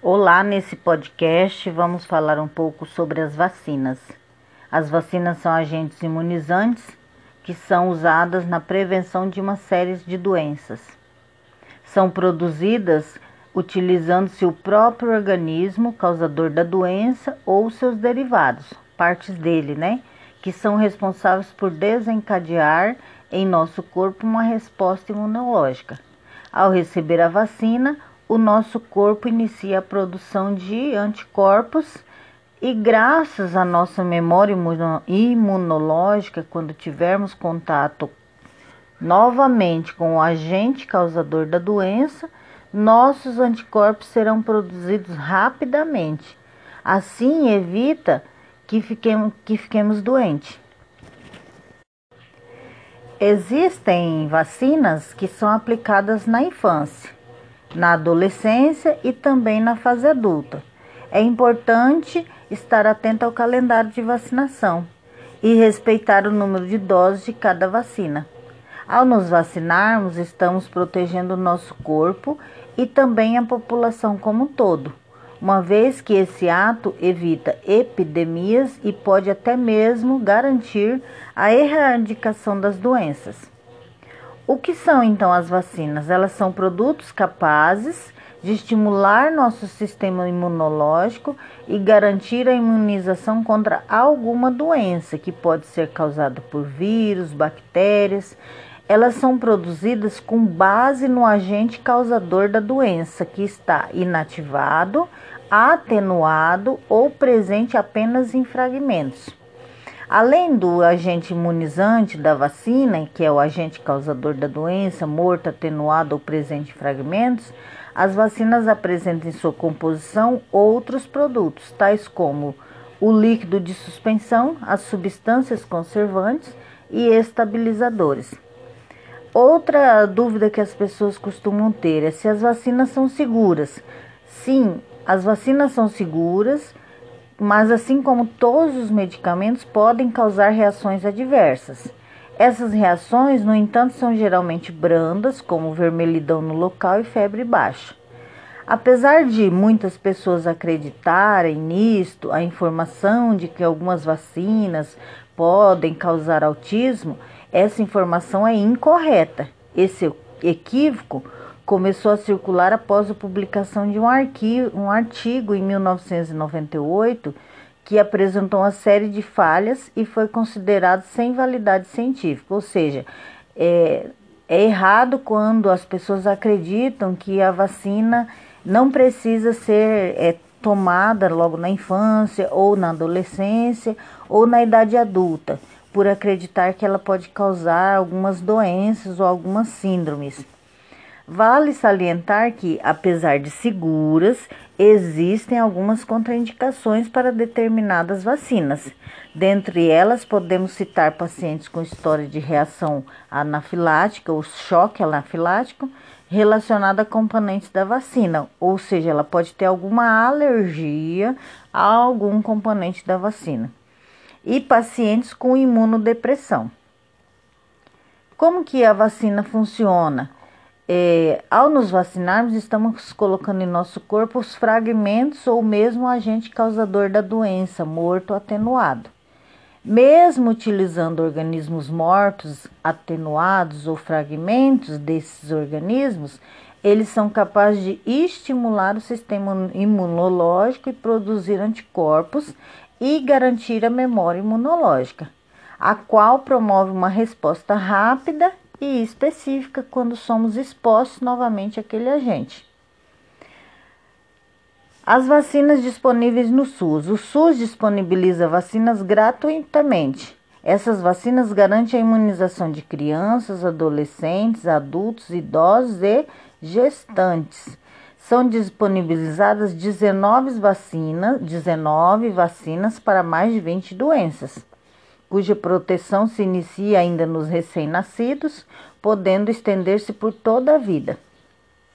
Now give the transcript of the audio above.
Olá, nesse podcast vamos falar um pouco sobre as vacinas. As vacinas são agentes imunizantes que são usadas na prevenção de uma série de doenças. São produzidas utilizando-se o próprio organismo causador da doença ou seus derivados, partes dele, né? Que são responsáveis por desencadear em nosso corpo uma resposta imunológica. Ao receber a vacina, o nosso corpo inicia a produção de anticorpos e graças à nossa memória imunológica, quando tivermos contato novamente com o agente causador da doença, nossos anticorpos serão produzidos rapidamente. Assim evita que fiquemos, que fiquemos doentes. Existem vacinas que são aplicadas na infância na adolescência e também na fase adulta. É importante estar atento ao calendário de vacinação e respeitar o número de doses de cada vacina. Ao nos vacinarmos, estamos protegendo o nosso corpo e também a população como um todo, uma vez que esse ato evita epidemias e pode até mesmo garantir a erradicação das doenças. O que são então as vacinas? Elas são produtos capazes de estimular nosso sistema imunológico e garantir a imunização contra alguma doença que pode ser causada por vírus, bactérias. Elas são produzidas com base no agente causador da doença que está inativado, atenuado ou presente apenas em fragmentos. Além do agente imunizante da vacina, que é o agente causador da doença, morto, atenuado ou presente em fragmentos, as vacinas apresentam em sua composição outros produtos, tais como o líquido de suspensão, as substâncias conservantes e estabilizadores. Outra dúvida que as pessoas costumam ter é se as vacinas são seguras. Sim, as vacinas são seguras mas assim como todos os medicamentos podem causar reações adversas. Essas reações, no entanto, são geralmente brandas, como vermelhidão no local e febre baixa. Apesar de muitas pessoas acreditarem nisto, a informação de que algumas vacinas podem causar autismo, essa informação é incorreta. Esse equívoco começou a circular após a publicação de um, arquivo, um artigo em 1998 que apresentou uma série de falhas e foi considerado sem validade científica, ou seja, é, é errado quando as pessoas acreditam que a vacina não precisa ser é, tomada logo na infância ou na adolescência ou na idade adulta, por acreditar que ela pode causar algumas doenças ou algumas síndromes. Vale salientar que, apesar de seguras, existem algumas contraindicações para determinadas vacinas. Dentre elas, podemos citar pacientes com história de reação anafilática ou choque anafilático relacionado a componentes da vacina, ou seja, ela pode ter alguma alergia a algum componente da vacina. E pacientes com imunodepressão. Como que a vacina funciona? É, ao nos vacinarmos, estamos colocando em nosso corpo os fragmentos ou mesmo o agente causador da doença, morto ou atenuado. Mesmo utilizando organismos mortos, atenuados ou fragmentos desses organismos, eles são capazes de estimular o sistema imunológico e produzir anticorpos e garantir a memória imunológica, a qual promove uma resposta rápida e específica quando somos expostos novamente àquele agente. As vacinas disponíveis no SUS. O SUS disponibiliza vacinas gratuitamente. Essas vacinas garantem a imunização de crianças, adolescentes, adultos, idosos e gestantes. São disponibilizadas 19 vacinas, 19 vacinas para mais de 20 doenças cuja proteção se inicia ainda nos recém-nascidos, podendo estender-se por toda a vida.